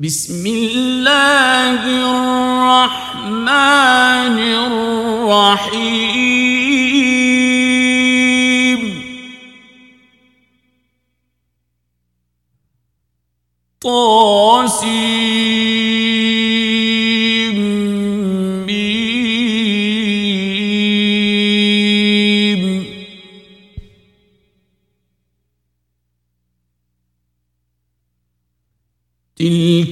بسم الله الرحمن الرحيم. طاسيم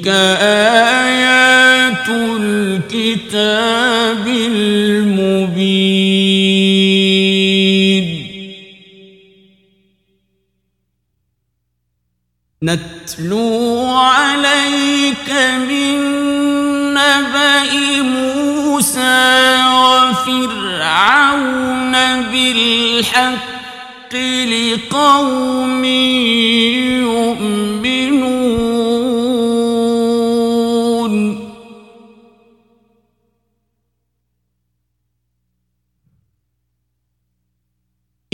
آيات الكتاب المبين. نتلو عليك من نبأ موسى وفرعون بالحق لقوم يؤمنون.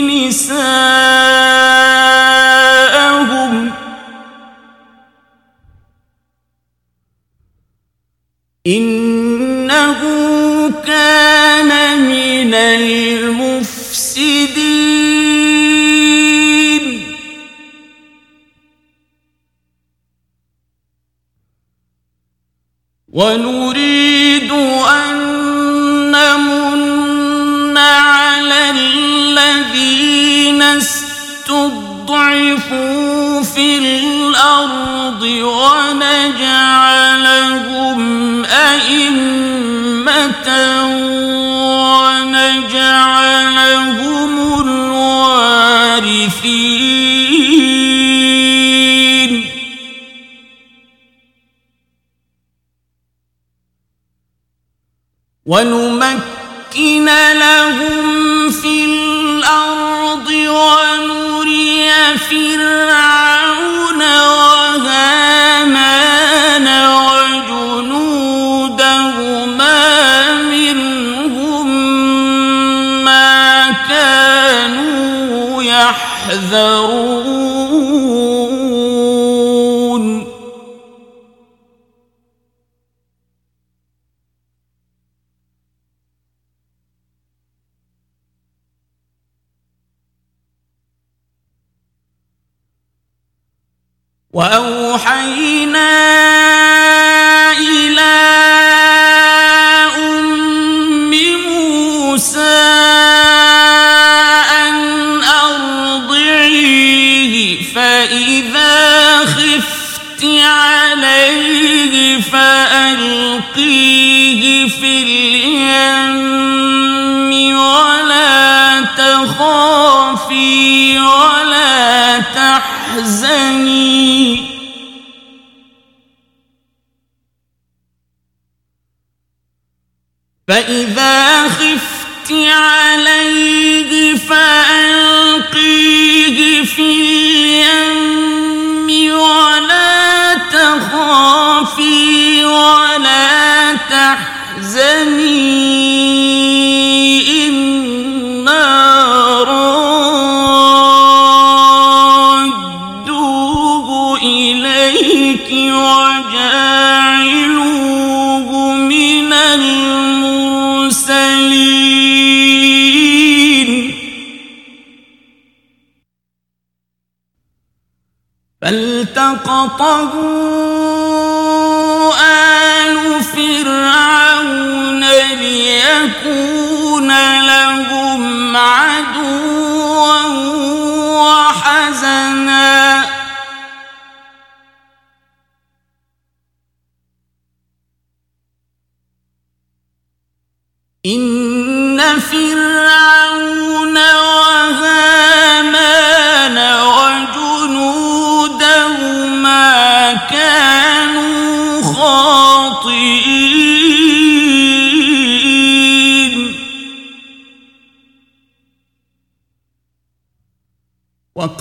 نساءهم. إنه كان من المفسدين. ونريد استضعفوا في الأرض ونجعلهم أئمة ونجعلهم الوارثين ونمكن لهم فرعون وهامان وجنودهما منهم ما كانوا يحذرون. وأوحينا إلى عليه فألقيه في اليم ولا تخافي ولا تحزني. فالتقطه آل فرعون ليكون لهم عدوا وحزنا.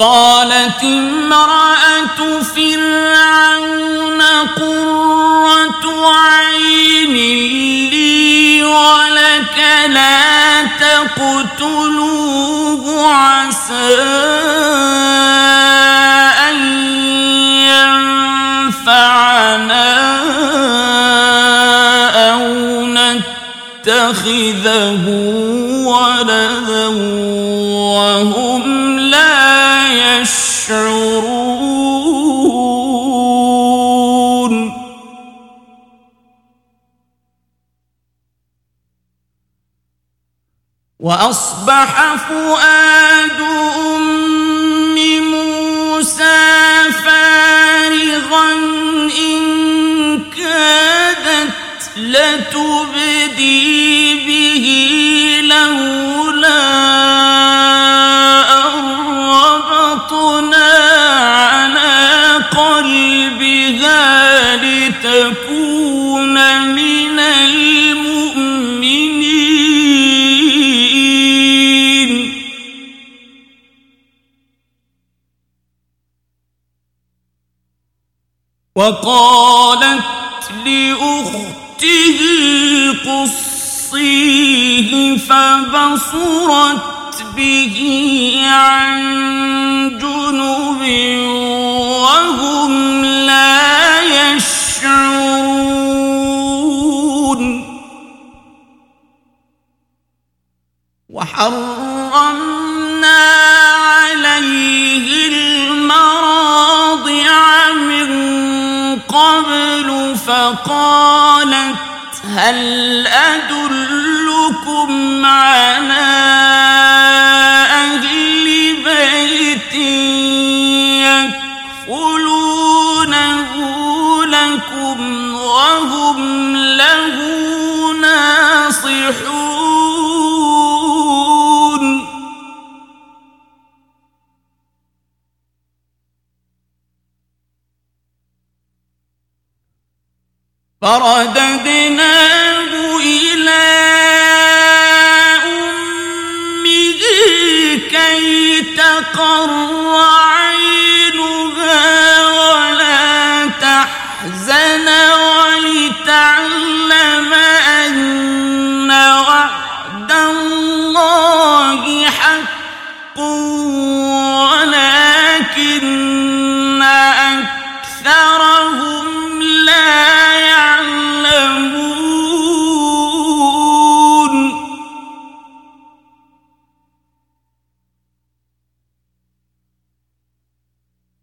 وقالت امرأة فرعون قرة عين لي ولك لا تقتلوه عسى أن ينفعنا أو نتخذه ولدا وأصبح فؤاد أم موسى فارغا إن كادت لتبدي وقالت لأخته قصيه فبصرت به عن جنب فقالت هل أدلكم على وهم له ناصحون؟ فرددناه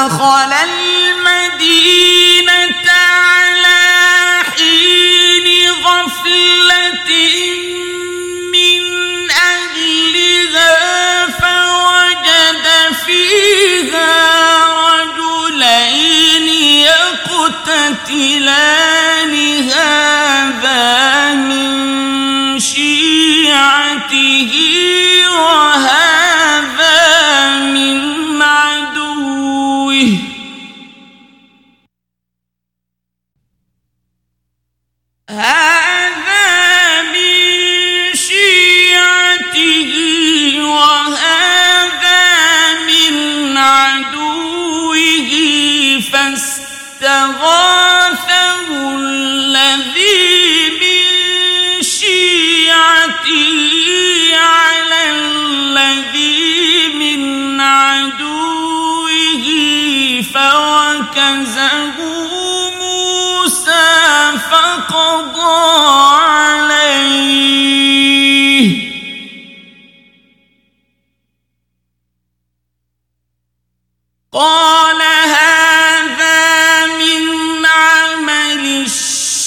ودخل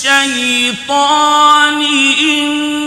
الشيطان إن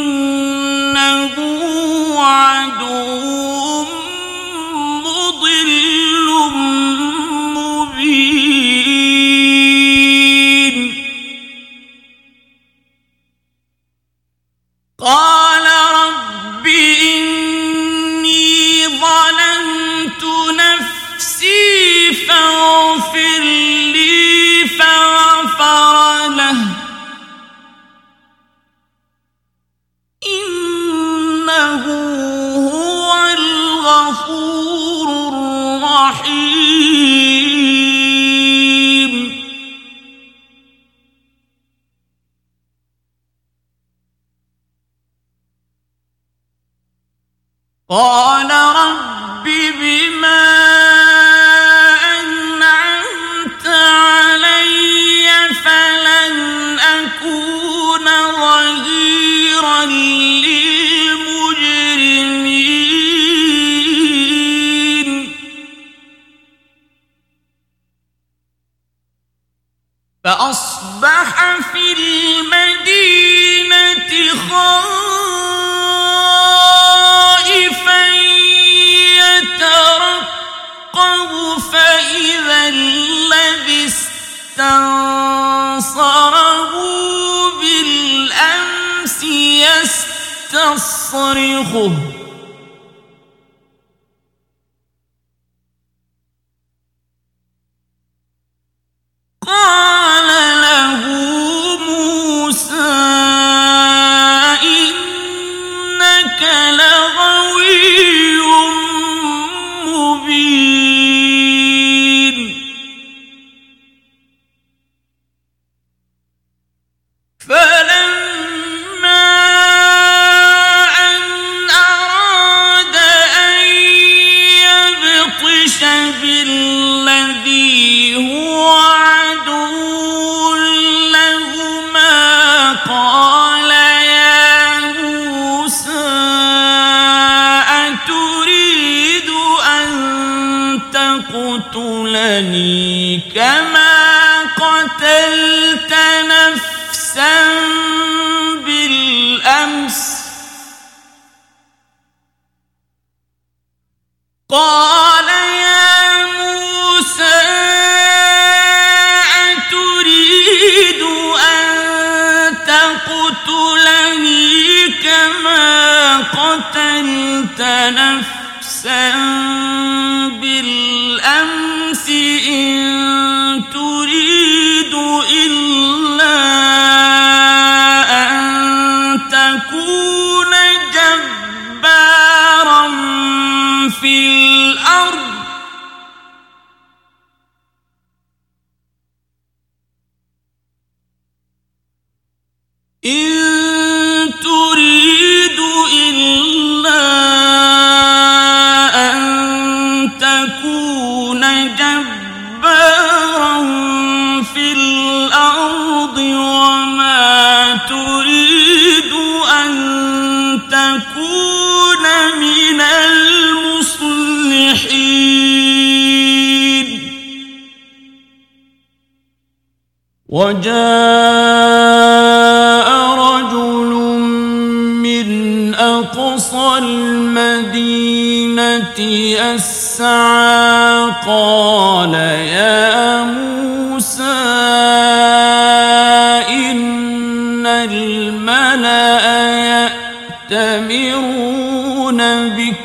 يستبشرون بك.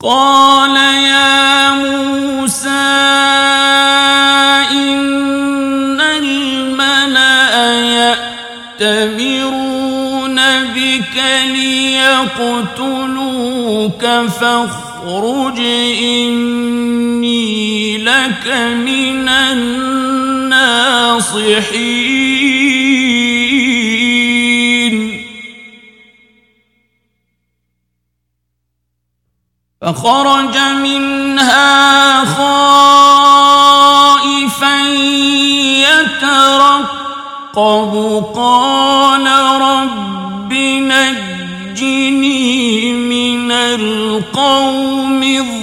قال يا موسى إن الملأ يأتمرون بك ليقتلوك فاخرج إن لك من الناصحين. فخرج منها خائفا يترقب. قال رب نجني من القوم الظالمين.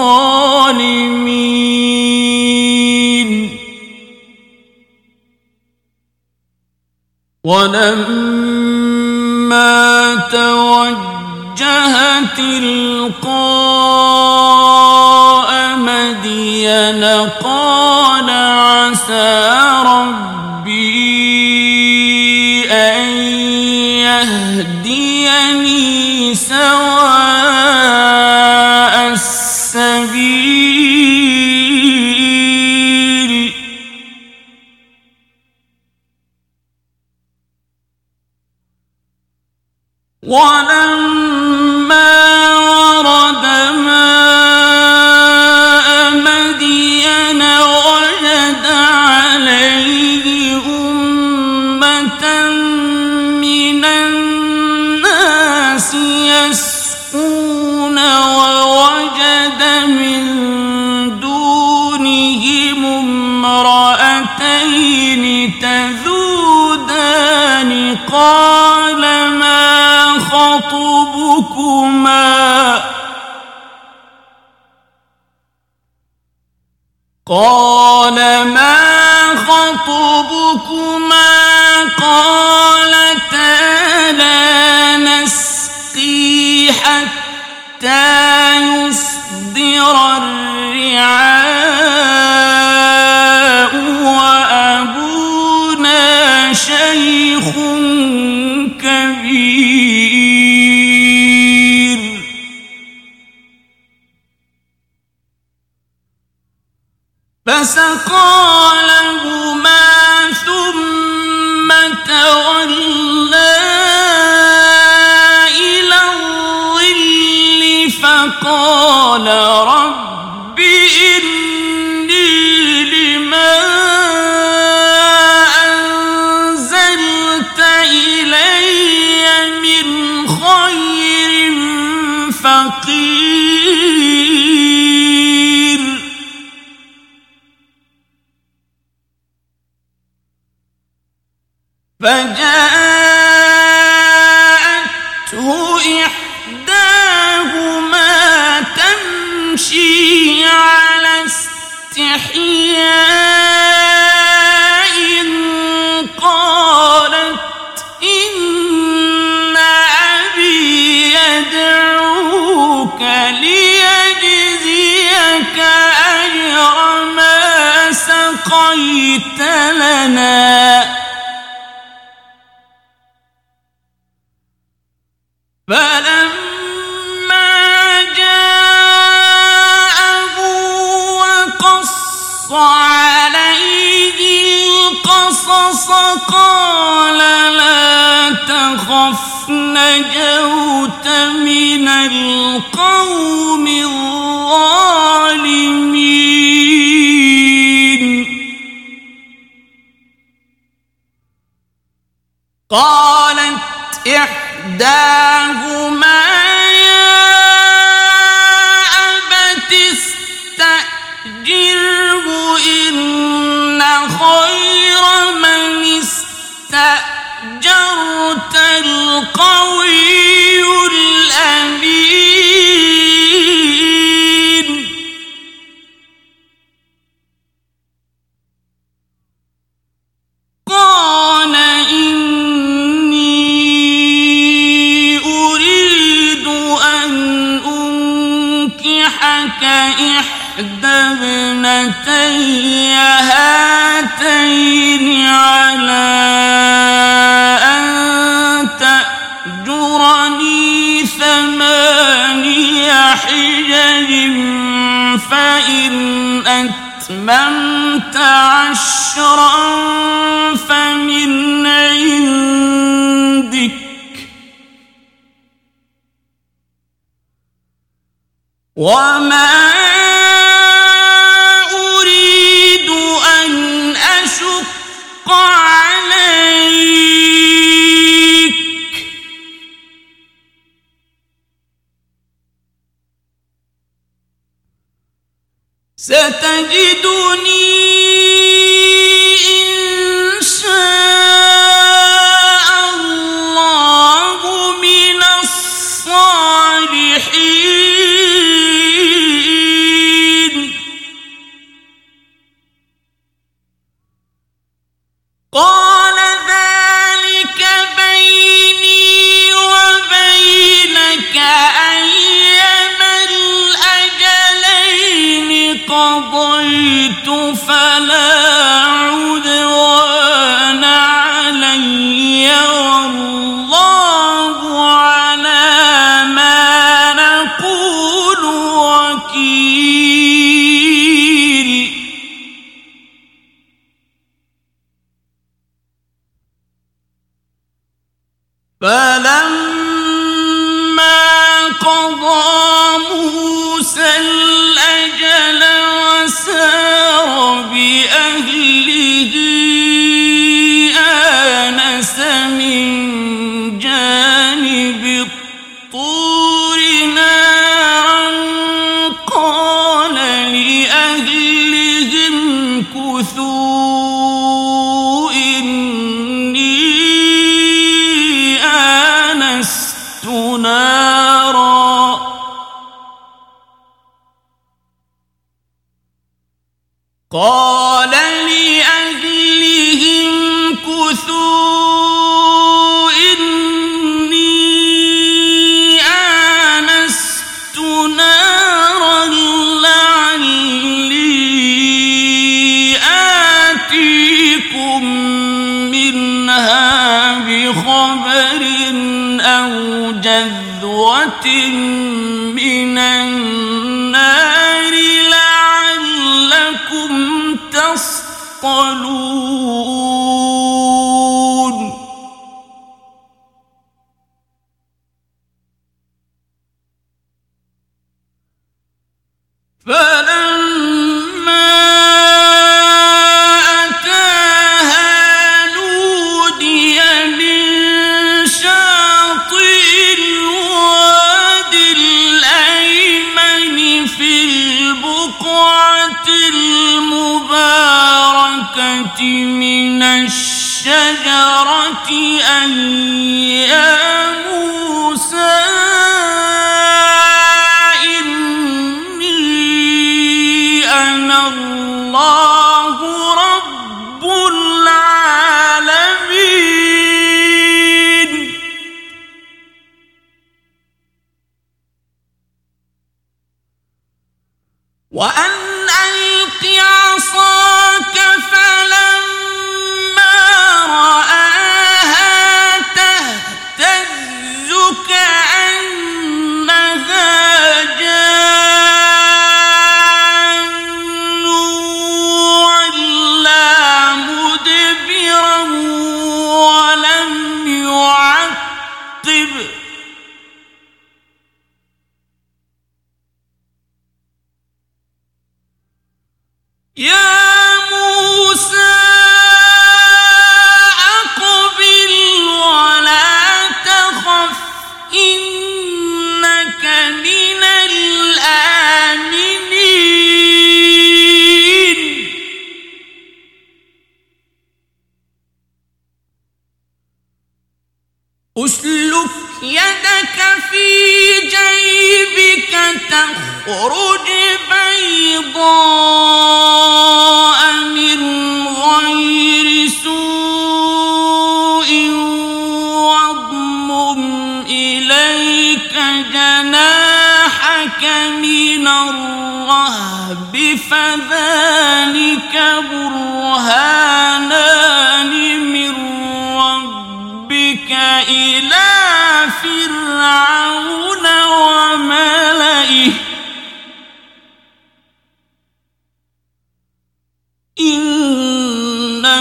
الظالمين. ولما توجه تلقاء مدين قال عسى ربي أن يهديني سواء ولما ورد ماء مدين وجد عليه أمة من الناس يسقون ووجد من دونهم امرأتين تذودان قال خطبكما قال ما خطبكما؟ قالتا لا. فسقى لهما فجاءته إحداهما تمشي على استحياء قالت إن أبي يدعوك ليجزيك أجر ما سقيت لنا القصص قال لا تخف نجوت من القوم الظالمين. قالت إحداهما القوي الأمين. هاتين على أن تأجرني ثماني حجج فإن أتممت عشرا فمن عندك وما ستجدني الشجرة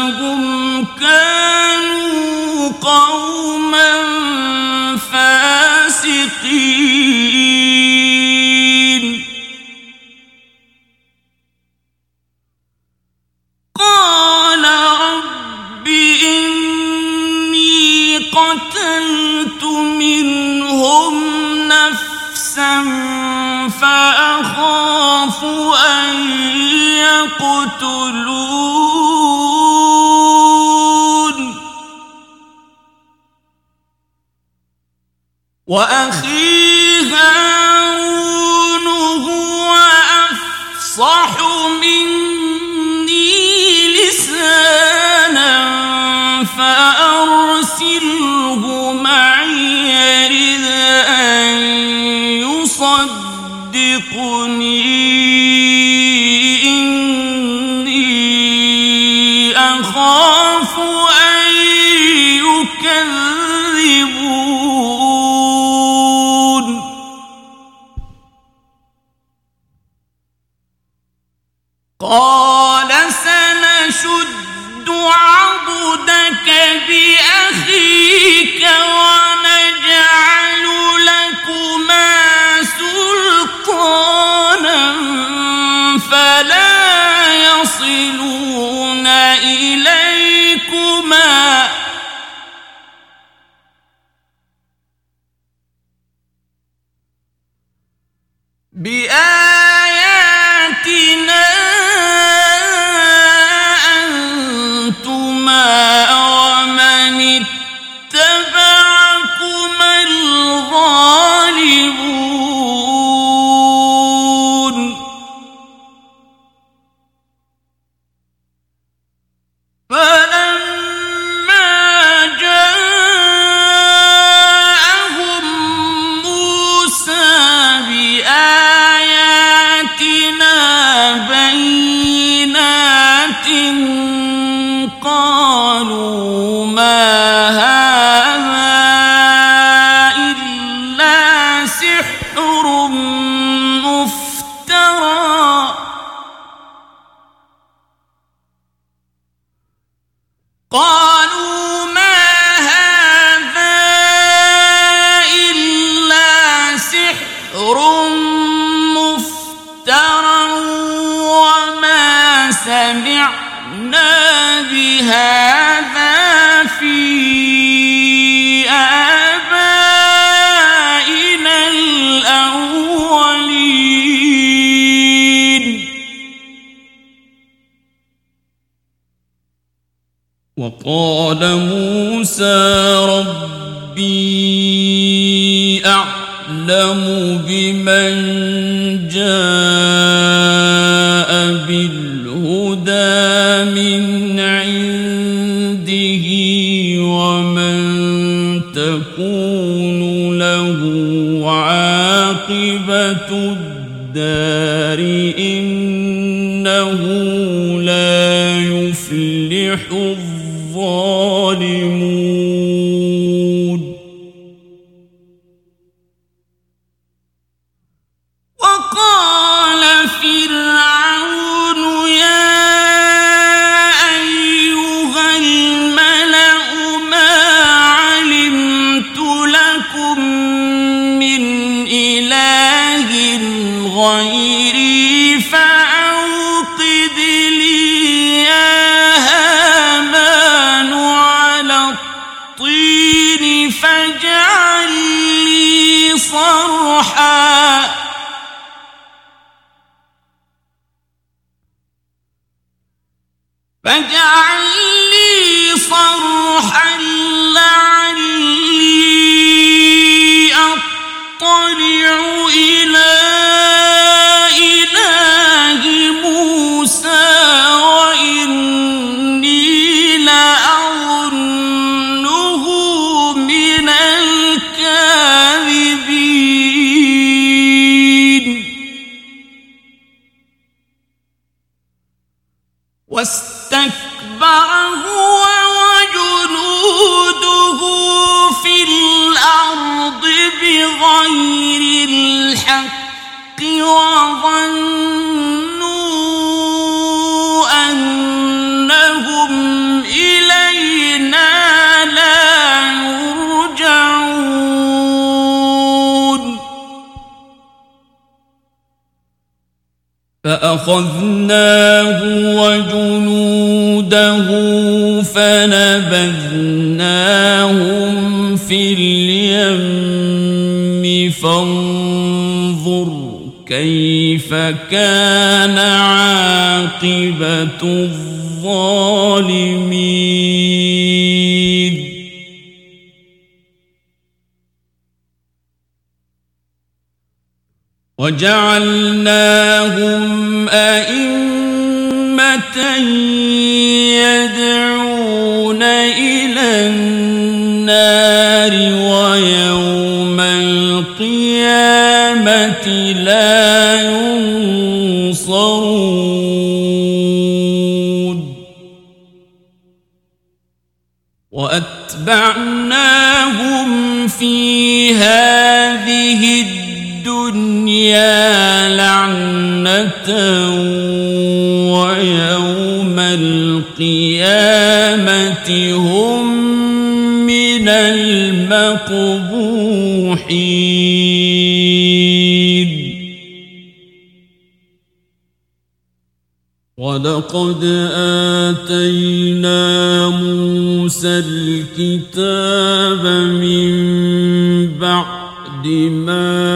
إنهم كانوا قوما فاسقين. قال رب إني قتلت منهم نفسا فأخاف أن يقتلون وأخي هارون هو أفصح مني لسانا فأرسله معي يرد ما كان عاقبة الظالمين. وجعلناهم أئمة يدعون إلى النار ويوم القيامة لا ينصرون. وأتبعناهم في هذه الدنيا لعنة ويوم القيامة هم من المقبوحين. ولقد آتينا موسى الكتاب من بعد ما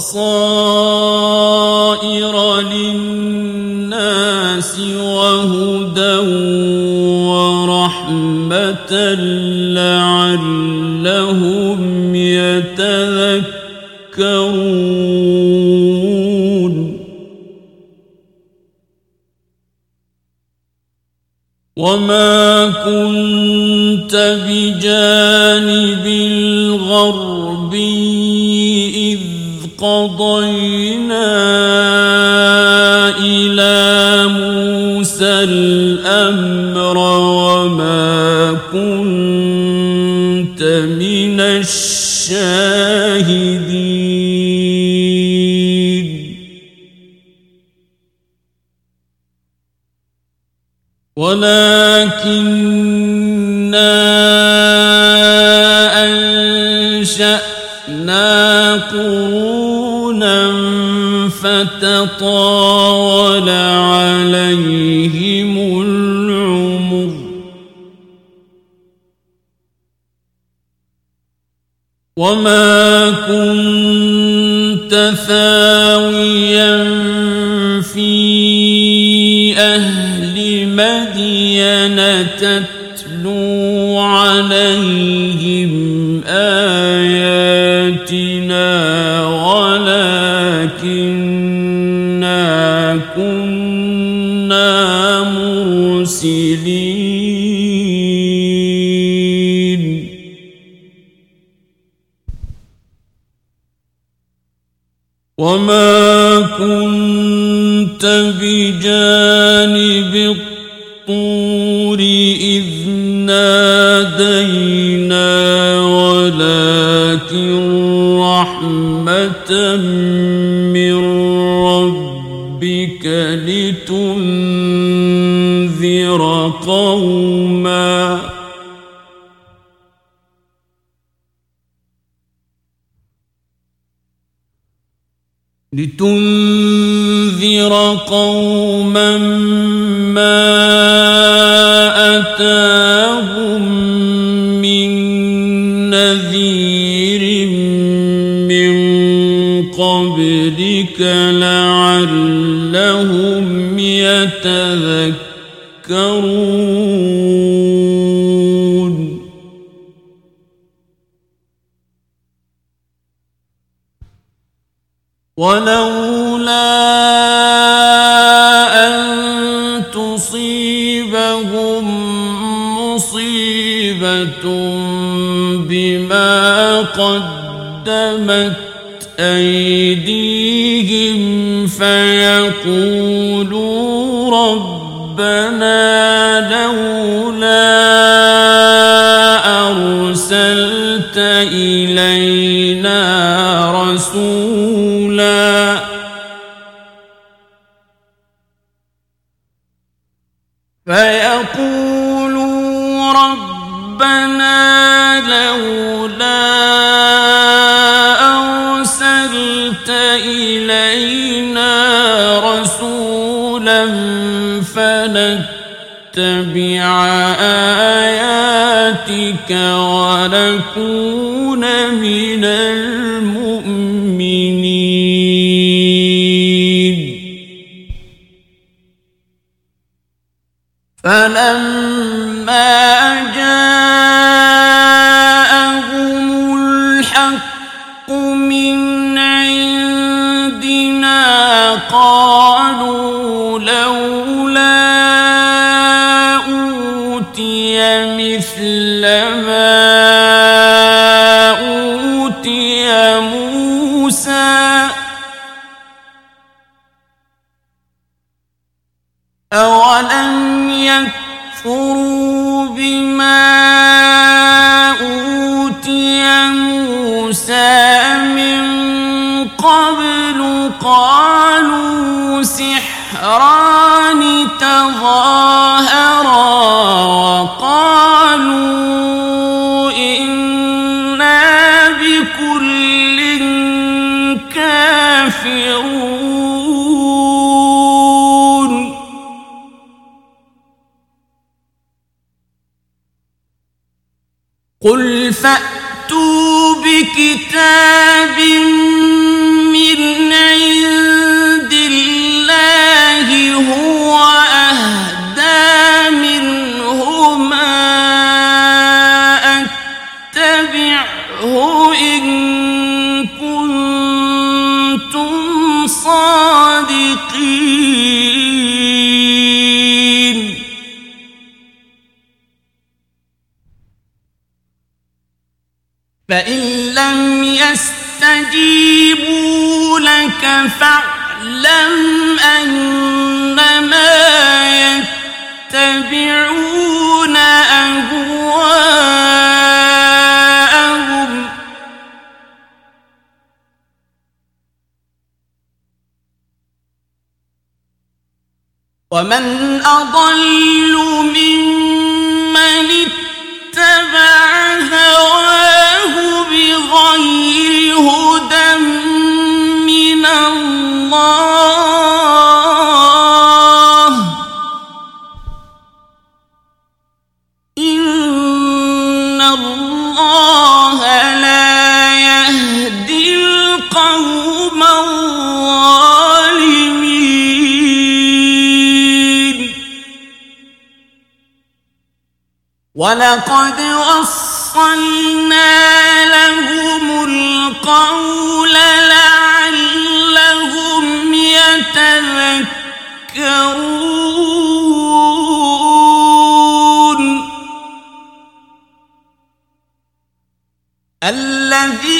وبصائر للناس وهدى ورحمة لعلهم يتذكرون وما كنت بجانب قضينا إلى موسى الأمر وما كنت من الشاهدين. ولكننا أنشأنا قرون فتطاول عليهم العمر. وما كنت ثاويا في أهل مدين تتلو عليهم آياتنا ولكننا مرسلين وما كنت بجانب الطور إذ نادينا ولكن رحمة من ربك لتنذر قوما. لتنذر قوما ما أتاهم من نذير من قبلك لعلهم يتذكرون. ولولا أن تصيبهم مصيبة بما قدمت أيديهم فيقولوا ربنا لولا أرسلت إلينا رسولا فنتبع آياتك ونكون من المؤمنين قالوا سحران تظاهرا وقالوا إنا بكل كافرون. قل فأتوا بكتاب من عند الله هو أهدى فاعلم أنما يتبعون أهواءهم. ومن أضل ولقد وصلنا لهم القول لعلهم يتذكرون. الذين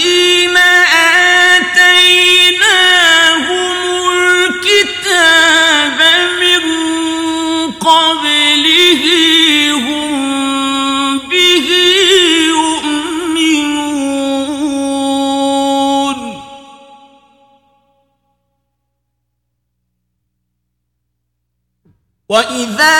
وإذا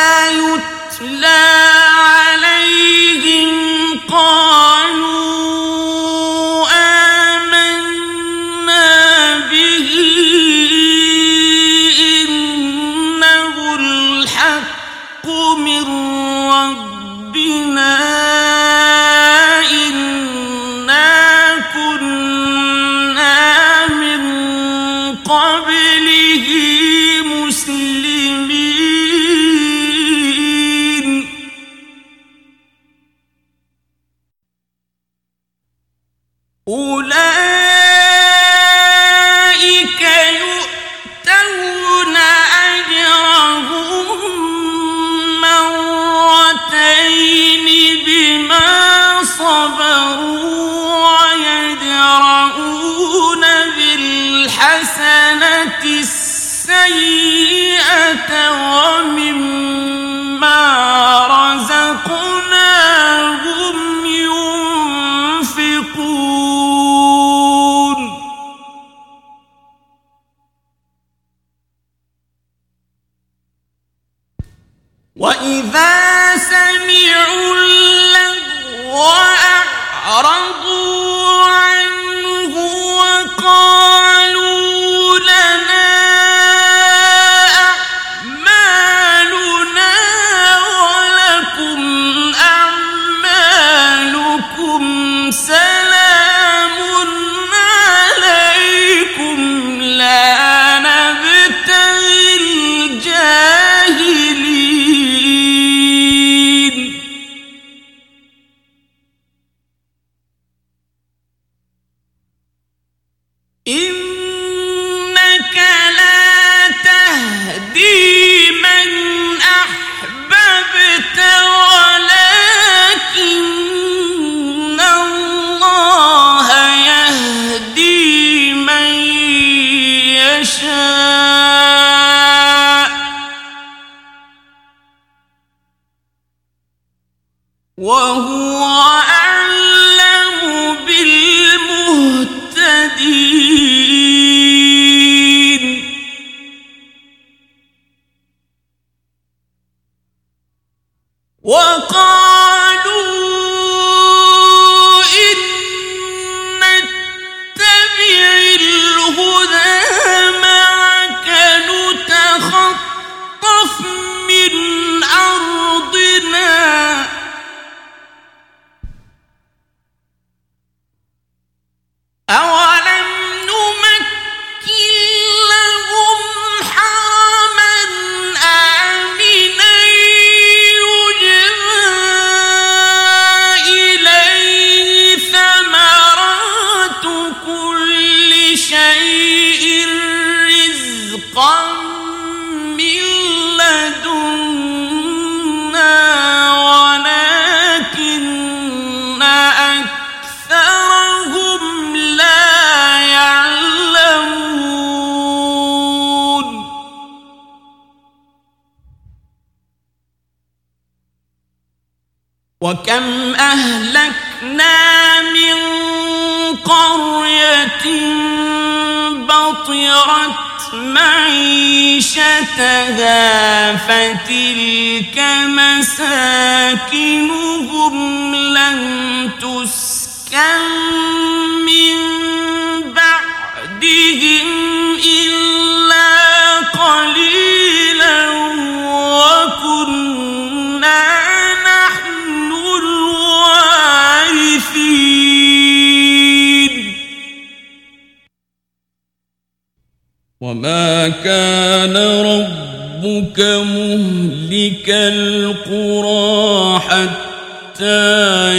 وما كان ربك مهلك القرى حتى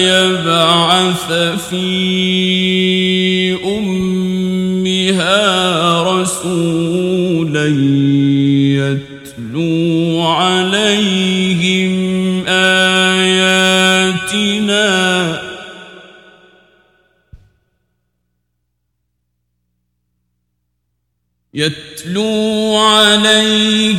يبعث في يتلو عليهم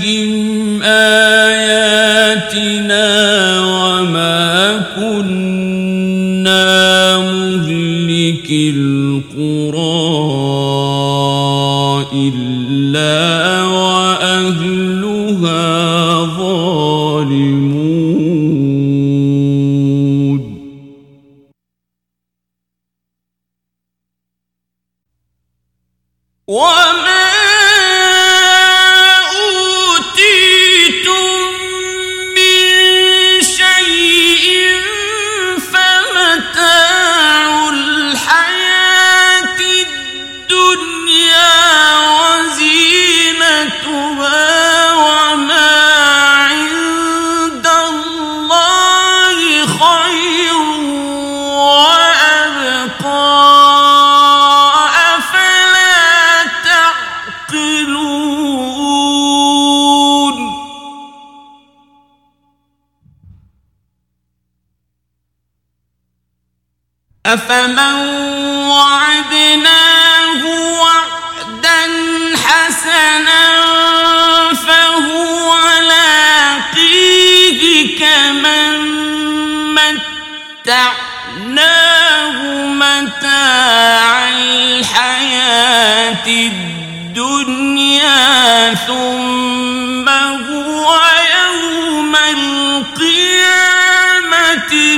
الحياة الدنيا ثم هو يوم القيامة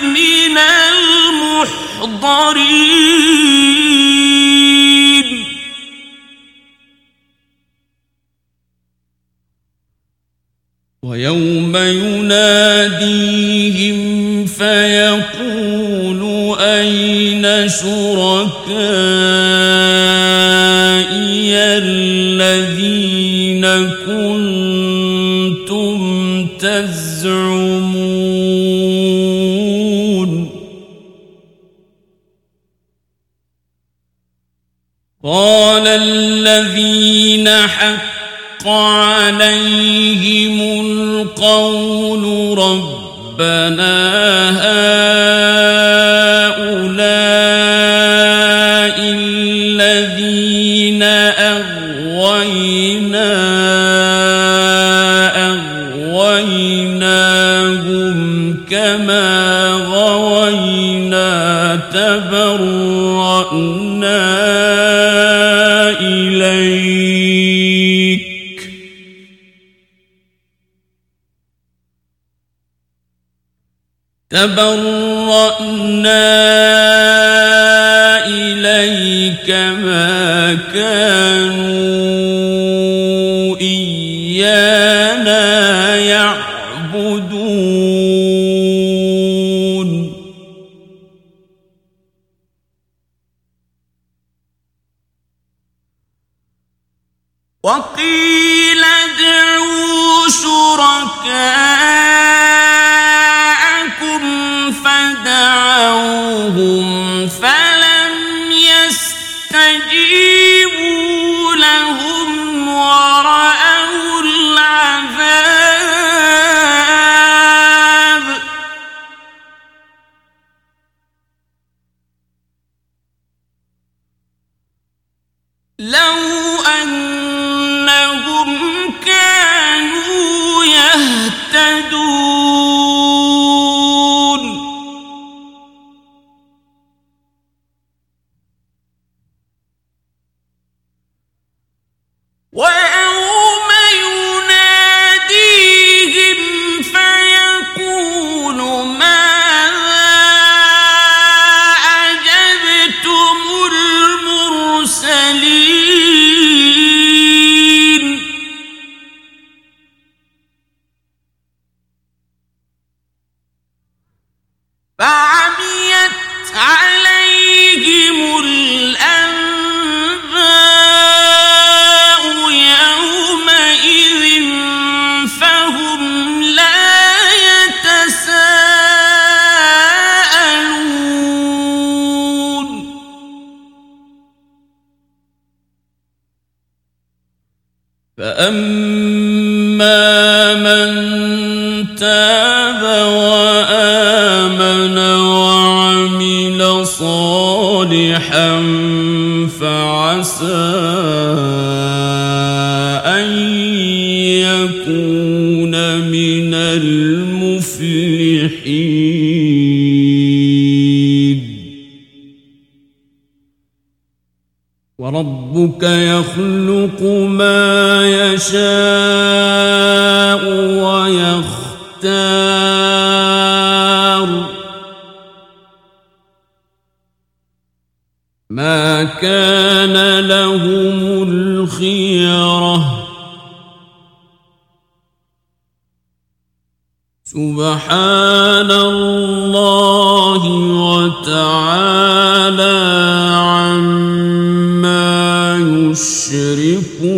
من المحضرين. ويوم يناديهم فيقول أين شركائي الذين كنتم تزعمون. قال الذين حق عليهم القول ربنا هؤلاء كما غوينا تبرأنا إليك. تبرأنا إليك ما كانوا وقيل ادعوا شركاءكم وربك يخلق ما يشاء ويختار. ما كان لهم الخيرة. سبحان الله وتعالى. يشركون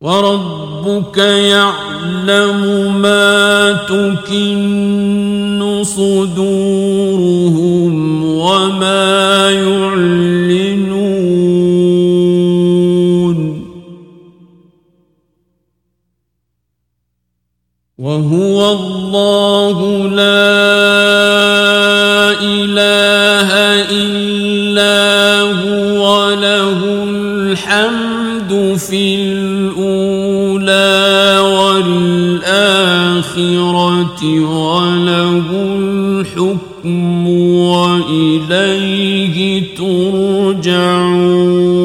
وربك يعلم ما تكن صدورهم وما يعلنون. الحمد في الأولى والآخرة وله الحكم وإليه ترجعون.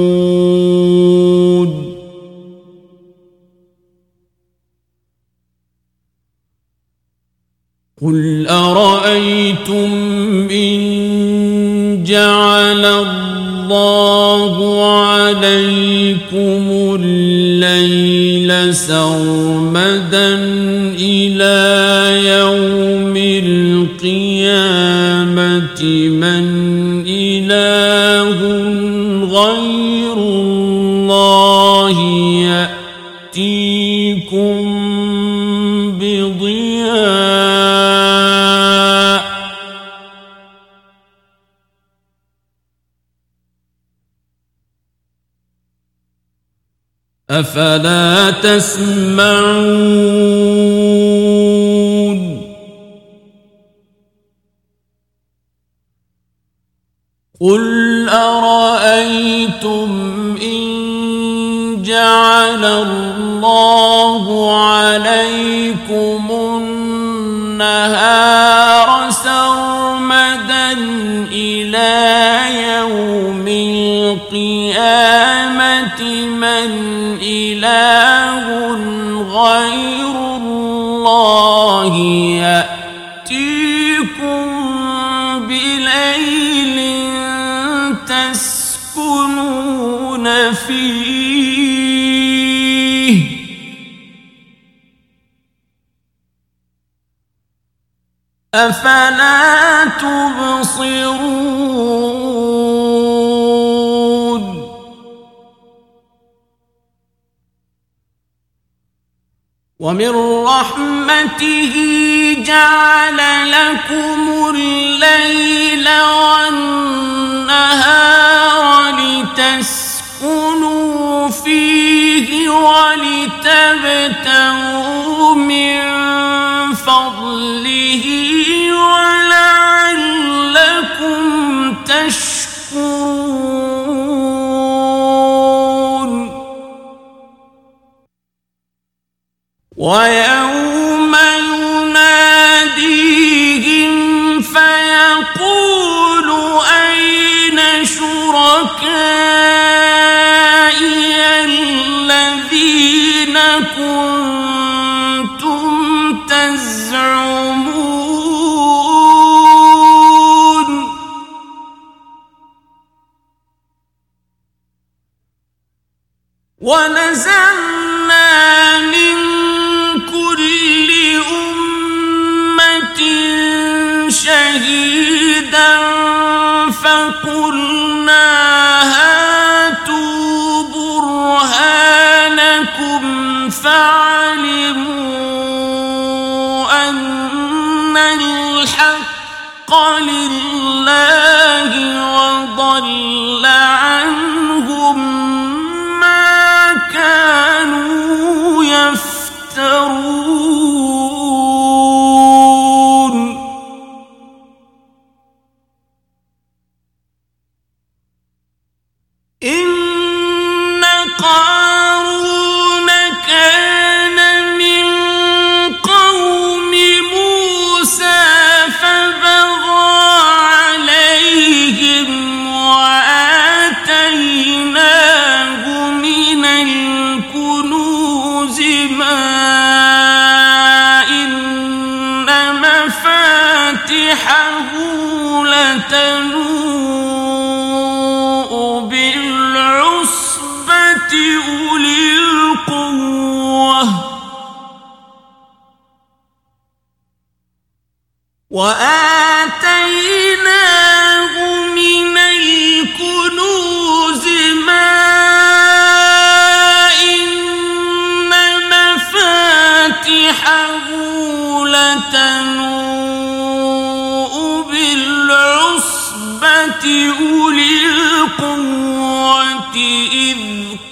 عليكم الليل سرمدا إلى يوم القيامة أفلا تسمعون؟ قل أرأيتم إن جعل الله عليكم النهار سرمدا إلى يأتيكم بليل تسكنون فيه. أفلا تبصرون؟ ومن رحمته جعل لكم الليل والنهار لتسكنوا فيه ولتبتغوا من فضله ولعلكم تشكرون. ويوم يناديهم فيقول أين شركائي الذين كنتم تزعمون؟ ونزلنا قليل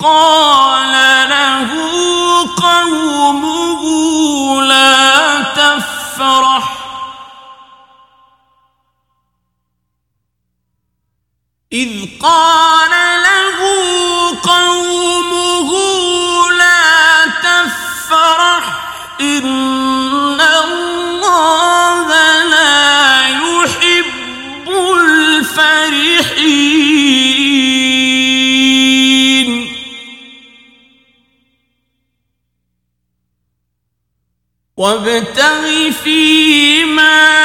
قال له قومه لا تفرح. إذ قال وابتغ فيما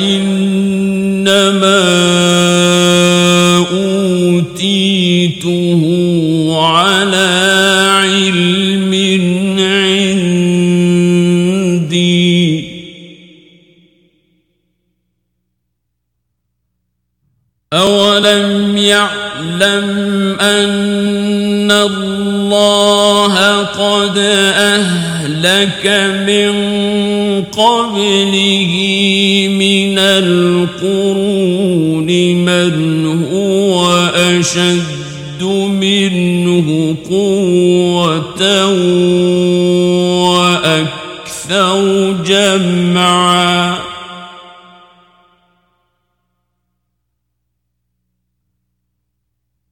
إنما أوتيته على علم عندي. أولم يعلم أن الله قد أهلك من قبله من القرون من هو أشد منه قوة وأكثر جمعا.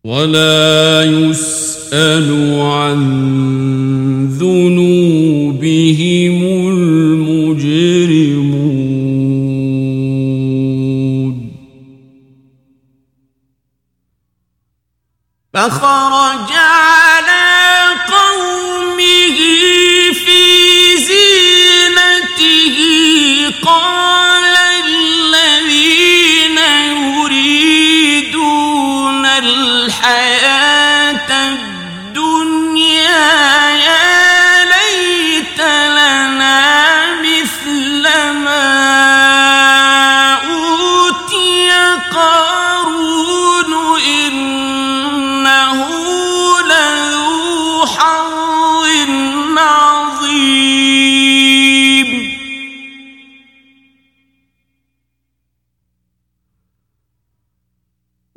ولا يسأل عن أخاف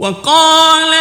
وقال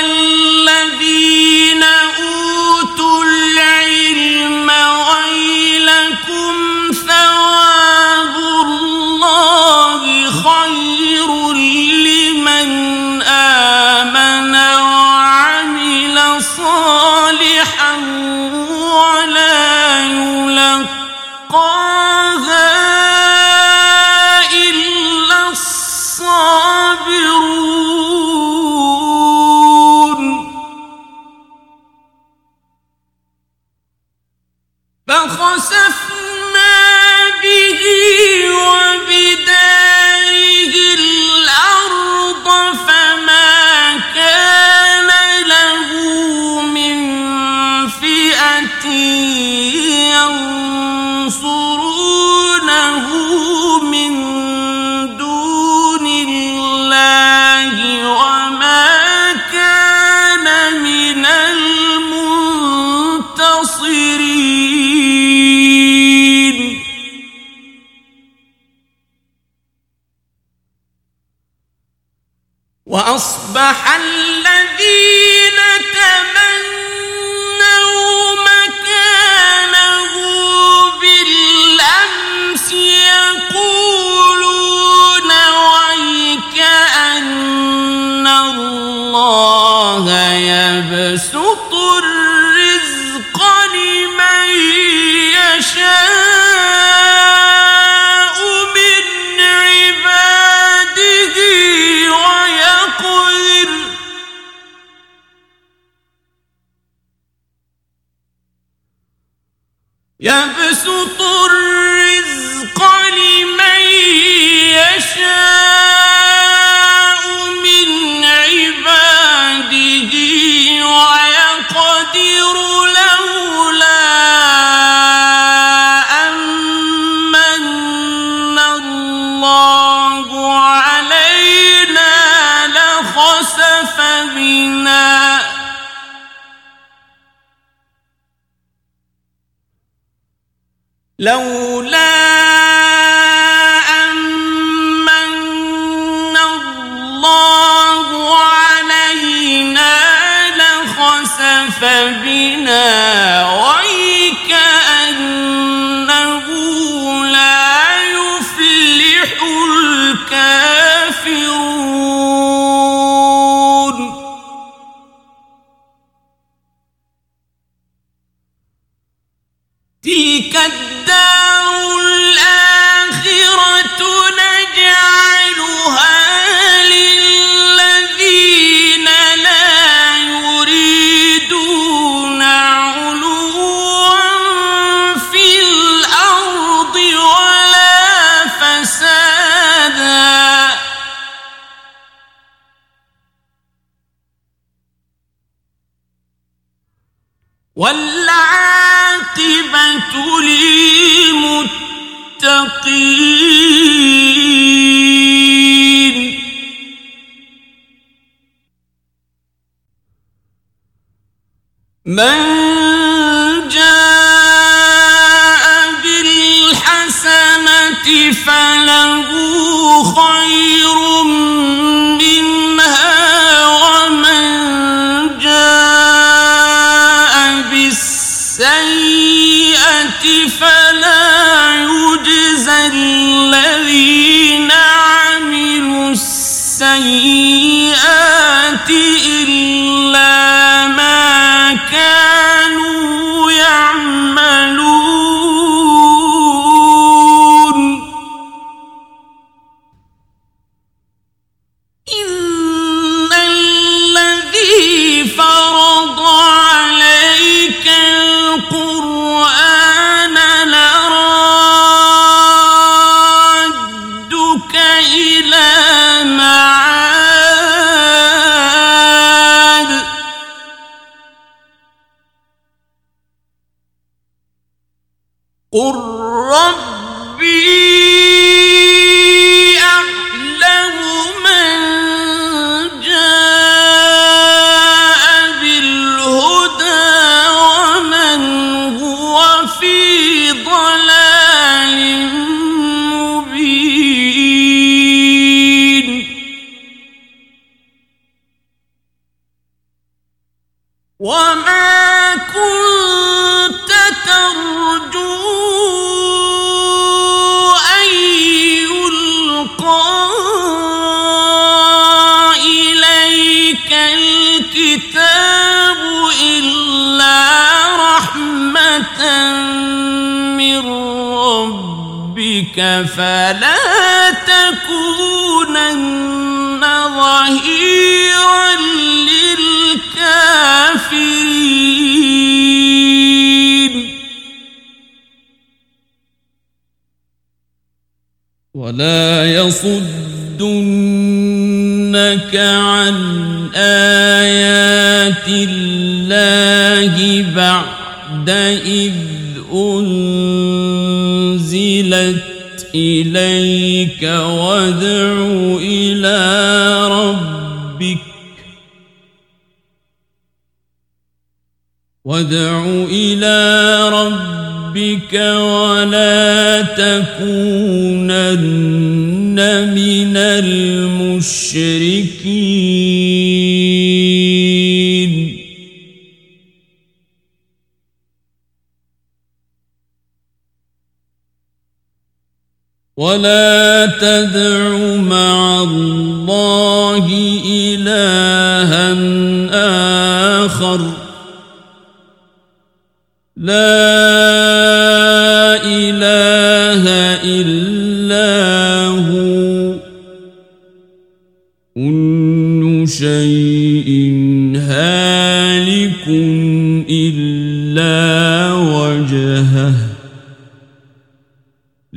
والعاقبة للمتقين. من يصدنك عن آيات الله بعد إذ أنزلت إليك وادع إلى ربك وادع إلى ربك ولا تكونن من المشركين. ولا تدع مع الله إلها آخر. لا إله إلا